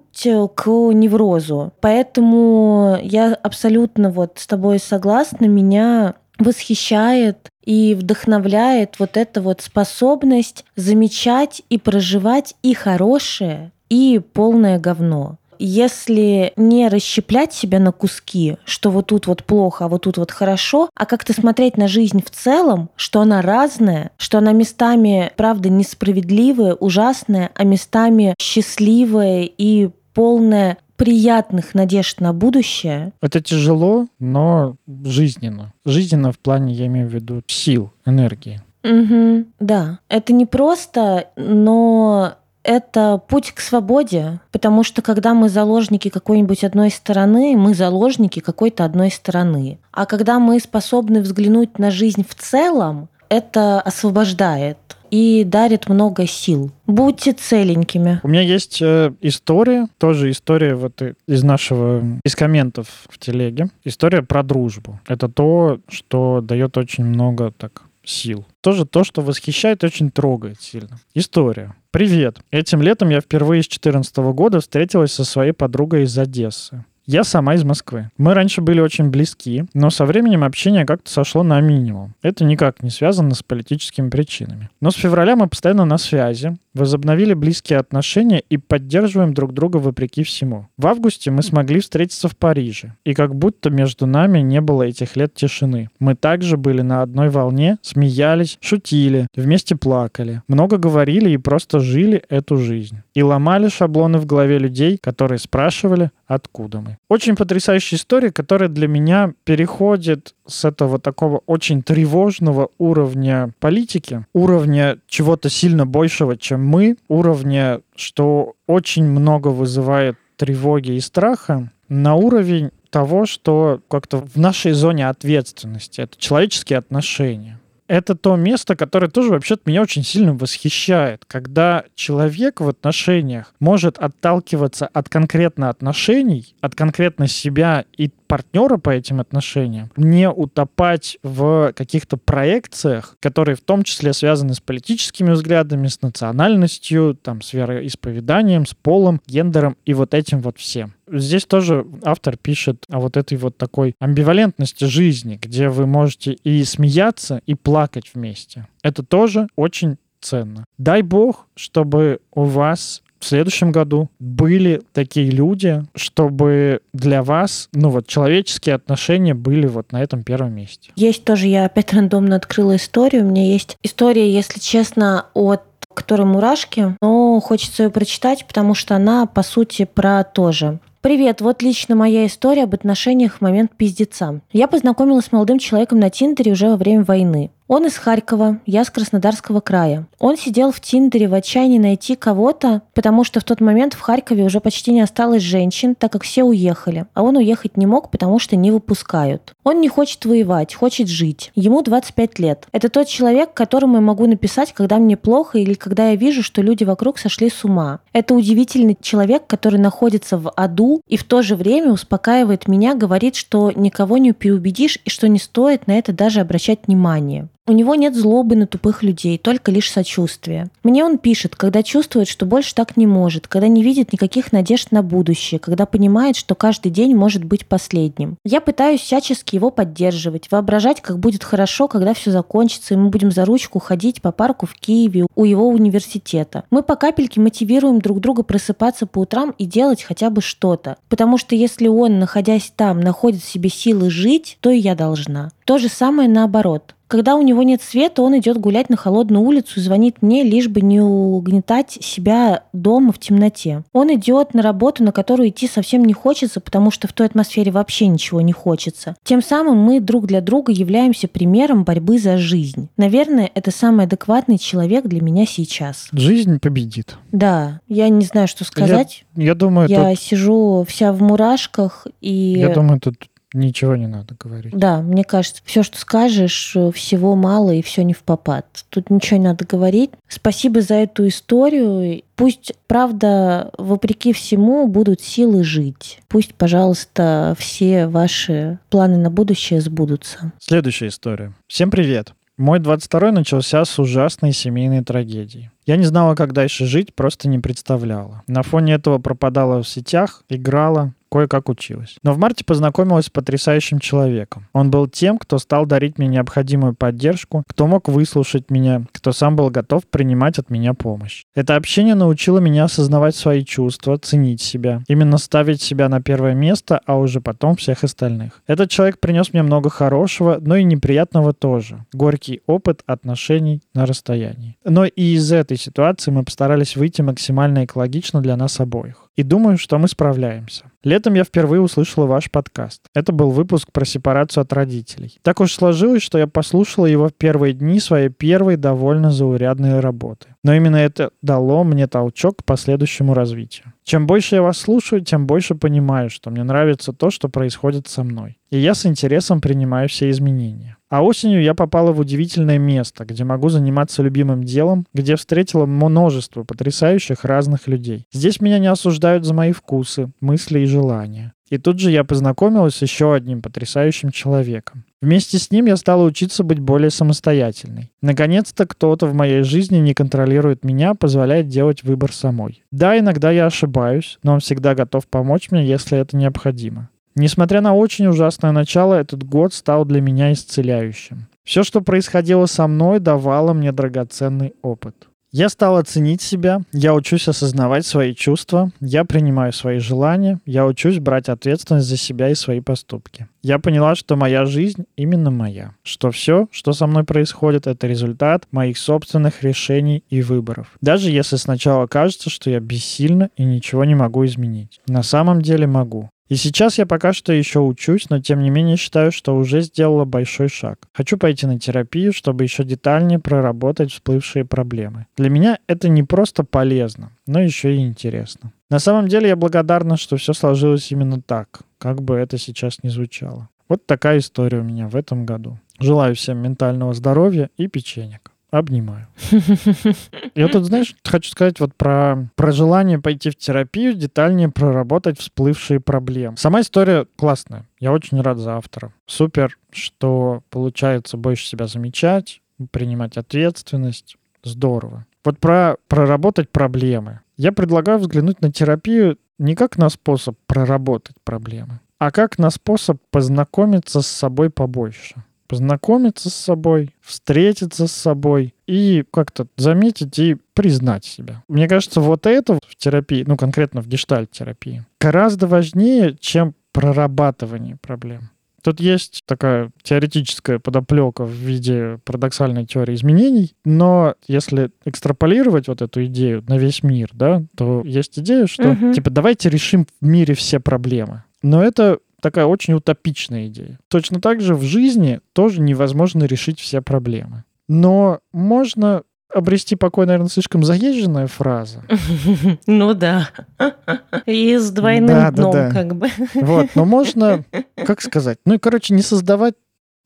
к неврозу. Поэтому я абсолютно вот с тобой согласна. Меня восхищает и вдохновляет вот эта вот способность замечать и проживать и хорошее, и полное говно если не расщеплять себя на куски, что вот тут вот плохо, а вот тут вот хорошо, а как-то смотреть на жизнь в целом, что она разная, что она местами, правда, несправедливая, ужасная, а местами счастливая и полная приятных надежд на будущее. Это тяжело, но жизненно. Жизненно в плане, я имею в виду, сил, энергии. Угу, да, это не просто, но это путь к свободе, потому что когда мы заложники какой-нибудь одной стороны, мы заложники какой-то одной стороны. А когда мы способны взглянуть на жизнь в целом, это освобождает и дарит много сил. Будьте целенькими. У меня есть э, история, тоже история вот из нашего, из комментов в телеге. История про дружбу. Это то, что дает очень много так сил. Тоже то, что восхищает, очень трогает сильно. История. Привет. Этим летом я впервые с 2014 года встретилась со своей подругой из Одессы. Я сама из Москвы. Мы раньше были очень близки, но со временем общение как-то сошло на минимум. Это никак не связано с политическими причинами. Но с февраля мы постоянно на связи, возобновили близкие отношения и поддерживаем друг друга вопреки всему. В августе мы смогли встретиться в Париже, и как будто между нами не было этих лет тишины. Мы также были на одной волне, смеялись, шутили, вместе плакали, много говорили и просто жили эту жизнь. И ломали шаблоны в голове людей, которые спрашивали, откуда мы. Очень потрясающая история, которая для меня переходит с этого такого очень тревожного уровня политики, уровня чего-то сильно большего, чем мы, уровня, что очень много вызывает тревоги и страха, на уровень того, что как-то в нашей зоне ответственности, это человеческие отношения это то место, которое тоже вообще-то меня очень сильно восхищает, когда человек в отношениях может отталкиваться от конкретно отношений, от конкретно себя и партнера по этим отношениям, не утопать в каких-то проекциях, которые в том числе связаны с политическими взглядами, с национальностью, там, с вероисповеданием, с полом, гендером и вот этим вот всем. Здесь тоже автор пишет о вот этой вот такой амбивалентности жизни, где вы можете и смеяться, и плакать вместе. Это тоже очень ценно. Дай бог, чтобы у вас в следующем году были такие люди, чтобы для вас, ну вот, человеческие отношения были вот на этом первом месте. Есть тоже, я опять рандомно открыла историю. У меня есть история, если честно, от которой мурашки, но хочется ее прочитать, потому что она, по сути, про то же. Привет, вот лично моя история об отношениях в момент пиздеца. Я познакомилась с молодым человеком на Тиндере уже во время войны. Он из Харькова, я с Краснодарского края. Он сидел в Тиндере в отчаянии найти кого-то, потому что в тот момент в Харькове уже почти не осталось женщин, так как все уехали. А он уехать не мог, потому что не выпускают. Он не хочет воевать, хочет жить. Ему 25 лет. Это тот человек, которому я могу написать, когда мне плохо или когда я вижу, что люди вокруг сошли с ума. Это удивительный человек, который находится в аду и в то же время успокаивает меня, говорит, что никого не переубедишь и что не стоит на это даже обращать внимание. У него нет злобы на тупых людей, только лишь сочувствие. Мне он пишет, когда чувствует, что больше так не может, когда не видит никаких надежд на будущее, когда понимает, что каждый день может быть последним. Я пытаюсь всячески его поддерживать, воображать, как будет хорошо, когда все закончится, и мы будем за ручку ходить по парку в Киеве у его университета. Мы по капельке мотивируем друг друга просыпаться по утрам и делать хотя бы что-то. Потому что если он, находясь там, находит в себе силы жить, то и я должна. То же самое наоборот. Когда у него нет света, он идет гулять на холодную улицу и звонит мне, лишь бы не угнетать себя дома в темноте. Он идет на работу, на которую идти совсем не хочется, потому что в той атмосфере вообще ничего не хочется. Тем самым мы друг для друга являемся примером борьбы за жизнь. Наверное, это самый адекватный человек для меня сейчас. Жизнь победит. Да, я не знаю, что сказать. Я, я думаю, я тут... сижу вся в мурашках и. Я думаю, тут Ничего не надо говорить. Да, мне кажется, все, что скажешь, всего мало и все не в попад. Тут ничего не надо говорить. Спасибо за эту историю. Пусть, правда, вопреки всему, будут силы жить. Пусть, пожалуйста, все ваши планы на будущее сбудутся. Следующая история. Всем привет. Мой 22-й начался с ужасной семейной трагедии. Я не знала, как дальше жить, просто не представляла. На фоне этого пропадала в сетях, играла, кое-как училась. Но в марте познакомилась с потрясающим человеком. Он был тем, кто стал дарить мне необходимую поддержку, кто мог выслушать меня, кто сам был готов принимать от меня помощь. Это общение научило меня осознавать свои чувства, ценить себя, именно ставить себя на первое место, а уже потом всех остальных. Этот человек принес мне много хорошего, но и неприятного тоже. Горький опыт отношений на расстоянии. Но и из этой ситуации мы постарались выйти максимально экологично для нас обоих. И думаю, что мы справляемся. Летом я впервые услышала ваш подкаст. Это был выпуск про сепарацию от родителей. Так уж сложилось, что я послушала его в первые дни своей первой довольно заурядной работы. Но именно это дало мне толчок к последующему развитию. Чем больше я вас слушаю, тем больше понимаю, что мне нравится то, что происходит со мной. И я с интересом принимаю все изменения. А осенью я попала в удивительное место, где могу заниматься любимым делом, где встретила множество потрясающих разных людей. Здесь меня не осуждают за мои вкусы, мысли и желания. И тут же я познакомилась с еще одним потрясающим человеком. Вместе с ним я стала учиться быть более самостоятельной. Наконец-то кто-то в моей жизни не контролирует меня, позволяет делать выбор самой. Да, иногда я ошибаюсь, но он всегда готов помочь мне, если это необходимо. Несмотря на очень ужасное начало, этот год стал для меня исцеляющим. Все, что происходило со мной, давало мне драгоценный опыт. Я стал оценить себя, я учусь осознавать свои чувства, я принимаю свои желания, я учусь брать ответственность за себя и свои поступки. Я поняла, что моя жизнь именно моя, что все, что со мной происходит, это результат моих собственных решений и выборов. Даже если сначала кажется, что я бессильна и ничего не могу изменить. На самом деле могу. И сейчас я пока что еще учусь, но тем не менее считаю, что уже сделала большой шаг. Хочу пойти на терапию, чтобы еще детальнее проработать всплывшие проблемы. Для меня это не просто полезно, но еще и интересно. На самом деле я благодарна, что все сложилось именно так, как бы это сейчас не звучало. Вот такая история у меня в этом году. Желаю всем ментального здоровья и печенек. Обнимаю. Я тут, знаешь, хочу сказать вот про, про желание пойти в терапию, детальнее проработать всплывшие проблемы. Сама история классная. Я очень рад за автора. Супер, что получается больше себя замечать, принимать ответственность. Здорово. Вот про проработать проблемы. Я предлагаю взглянуть на терапию не как на способ проработать проблемы, а как на способ познакомиться с собой побольше. Познакомиться с собой, встретиться с собой и как-то заметить и признать себя. Мне кажется, вот это в терапии, ну конкретно в гештальт-терапии, гораздо важнее, чем прорабатывание проблем. Тут есть такая теоретическая подоплека в виде парадоксальной теории изменений, но если экстраполировать вот эту идею на весь мир, да, то есть идея, что угу. типа давайте решим в мире все проблемы. Но это такая очень утопичная идея. Точно так же в жизни тоже невозможно решить все проблемы. Но можно обрести покой, наверное, слишком заезженная фраза. Ну да. И с двойным да, дном да, да. как бы. Вот, но можно, как сказать, ну и, короче, не создавать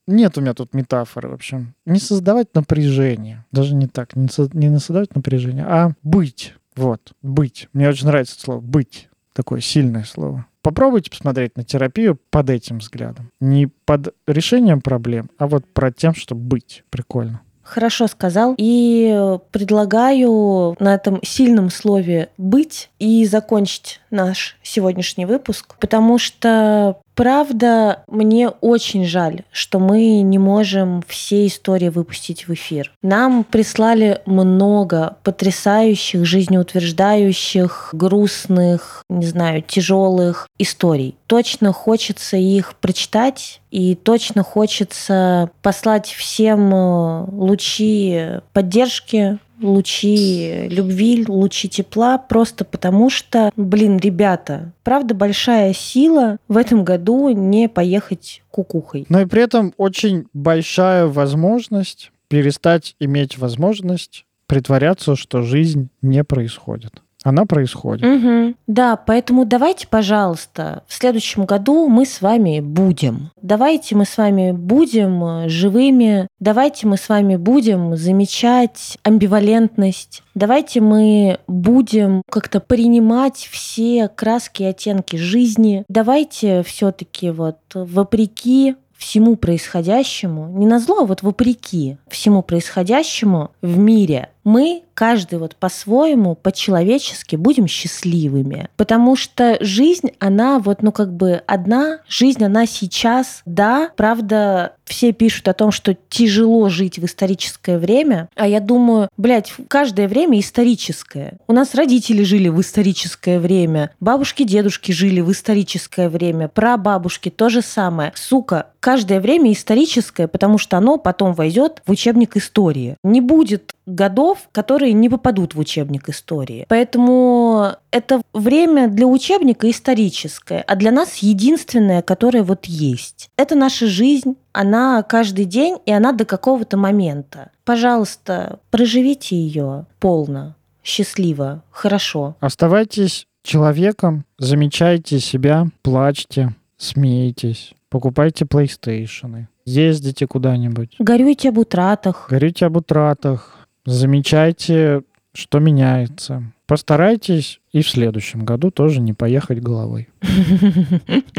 нет у меня тут метафоры, в общем. Не создавать напряжение. Даже не так. Не, со, не создавать напряжение, а быть. Вот, быть. Мне очень нравится это слово «быть». Такое сильное слово. Попробуйте посмотреть на терапию под этим взглядом. Не под решением проблем, а вот про тем, чтобы быть. Прикольно. Хорошо сказал. И предлагаю на этом сильном слове «быть» и закончить наш сегодняшний выпуск, потому что Правда, мне очень жаль, что мы не можем все истории выпустить в эфир. Нам прислали много потрясающих, жизнеутверждающих, грустных, не знаю, тяжелых историй. Точно хочется их прочитать и точно хочется послать всем э, лучи поддержки, лучи любви, лучи тепла, просто потому что, блин, ребята, правда большая сила в этом году не поехать кукухой. Но и при этом очень большая возможность перестать иметь возможность притворяться, что жизнь не происходит она происходит. Угу. Да, поэтому давайте, пожалуйста, в следующем году мы с вами будем. Давайте мы с вами будем э, живыми. Давайте мы с вами будем замечать амбивалентность. Давайте мы будем как-то принимать все краски и оттенки жизни. Давайте все-таки вот вопреки всему происходящему, не на зло, а вот вопреки всему происходящему в мире, мы каждый вот по-своему, по-человечески будем счастливыми. Потому что жизнь, она вот, ну как бы одна, жизнь, она сейчас, да, правда, все пишут о том, что тяжело жить в историческое время, а я думаю, блядь, каждое время историческое. У нас родители жили в историческое время, бабушки, дедушки жили в историческое время, прабабушки то же самое. Сука, каждое время историческое, потому что оно потом войдет в учебник истории. Не будет годов, которые не попадут в учебник истории. Поэтому это время для учебника историческое, а для нас единственное, которое вот есть. Это наша жизнь, она каждый день, и она до какого-то момента. Пожалуйста, проживите ее полно, счастливо, хорошо. Оставайтесь человеком, замечайте себя, плачьте, смейтесь, покупайте PlayStation, ездите куда-нибудь. Горюйте об утратах. Горюйте об утратах, Замечайте, что меняется. Постарайтесь и в следующем году тоже не поехать головой.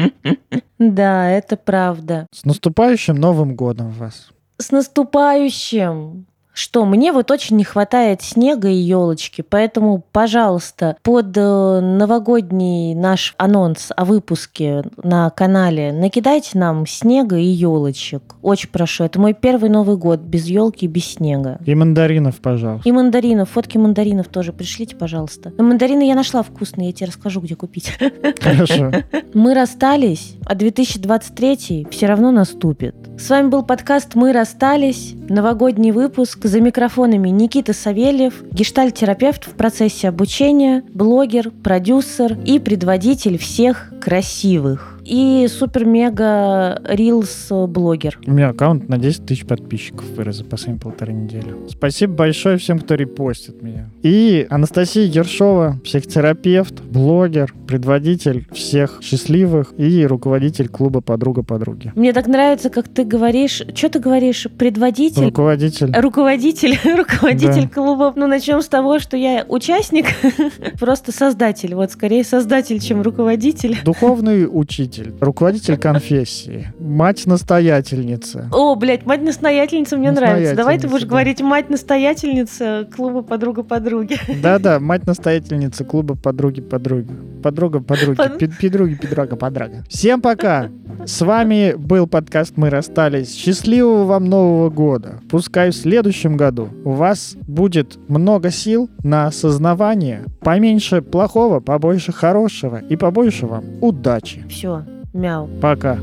Да, это правда. С наступающим Новым годом вас. С наступающим! Что мне вот очень не хватает снега и елочки, поэтому, пожалуйста, под э, новогодний наш анонс о выпуске на канале накидайте нам снега и елочек. Очень прошу. Это мой первый Новый год без елки и без снега. И мандаринов, пожалуйста. И мандаринов. Фотки мандаринов тоже пришлите, пожалуйста. Но мандарины я нашла вкусные, я тебе расскажу, где купить. Хорошо. Мы расстались, а 2023 все равно наступит. С вами был подкаст «Мы расстались», новогодний выпуск за микрофонами Никита Савельев, гештальт-терапевт в процессе обучения, блогер, продюсер и предводитель всех красивых и супер-мега рилс блогер. У меня аккаунт на 10 тысяч подписчиков вырос за последние полторы недели. Спасибо большое всем, кто репостит меня. И Анастасия Ершова, психотерапевт, блогер, предводитель всех счастливых и руководитель клуба «Подруга подруги». Мне так нравится, как ты говоришь. Что ты говоришь? Предводитель? Руководитель. Руководитель. Руководитель да. клуба. Ну, начнем с того, что я участник, просто создатель. Вот, скорее создатель, чем руководитель. Духовный учитель руководитель, руководитель конфессии, мать-настоятельница. О, блядь, мать-настоятельница мне нравится. Давай ты будешь да. говорить мать-настоятельница клуба подруга-подруги. Да-да, мать-настоятельница клуба подруги-подруги. Подруга-подруги, Под- пи- пидруги-пидрага-подрага. Всем пока! С вами был подкаст «Мы расстались». Счастливого вам Нового года! Пускай в следующем году у вас будет много сил на осознавание, поменьше плохого, побольше хорошего и побольше вам удачи. Все, Мяу. Пока.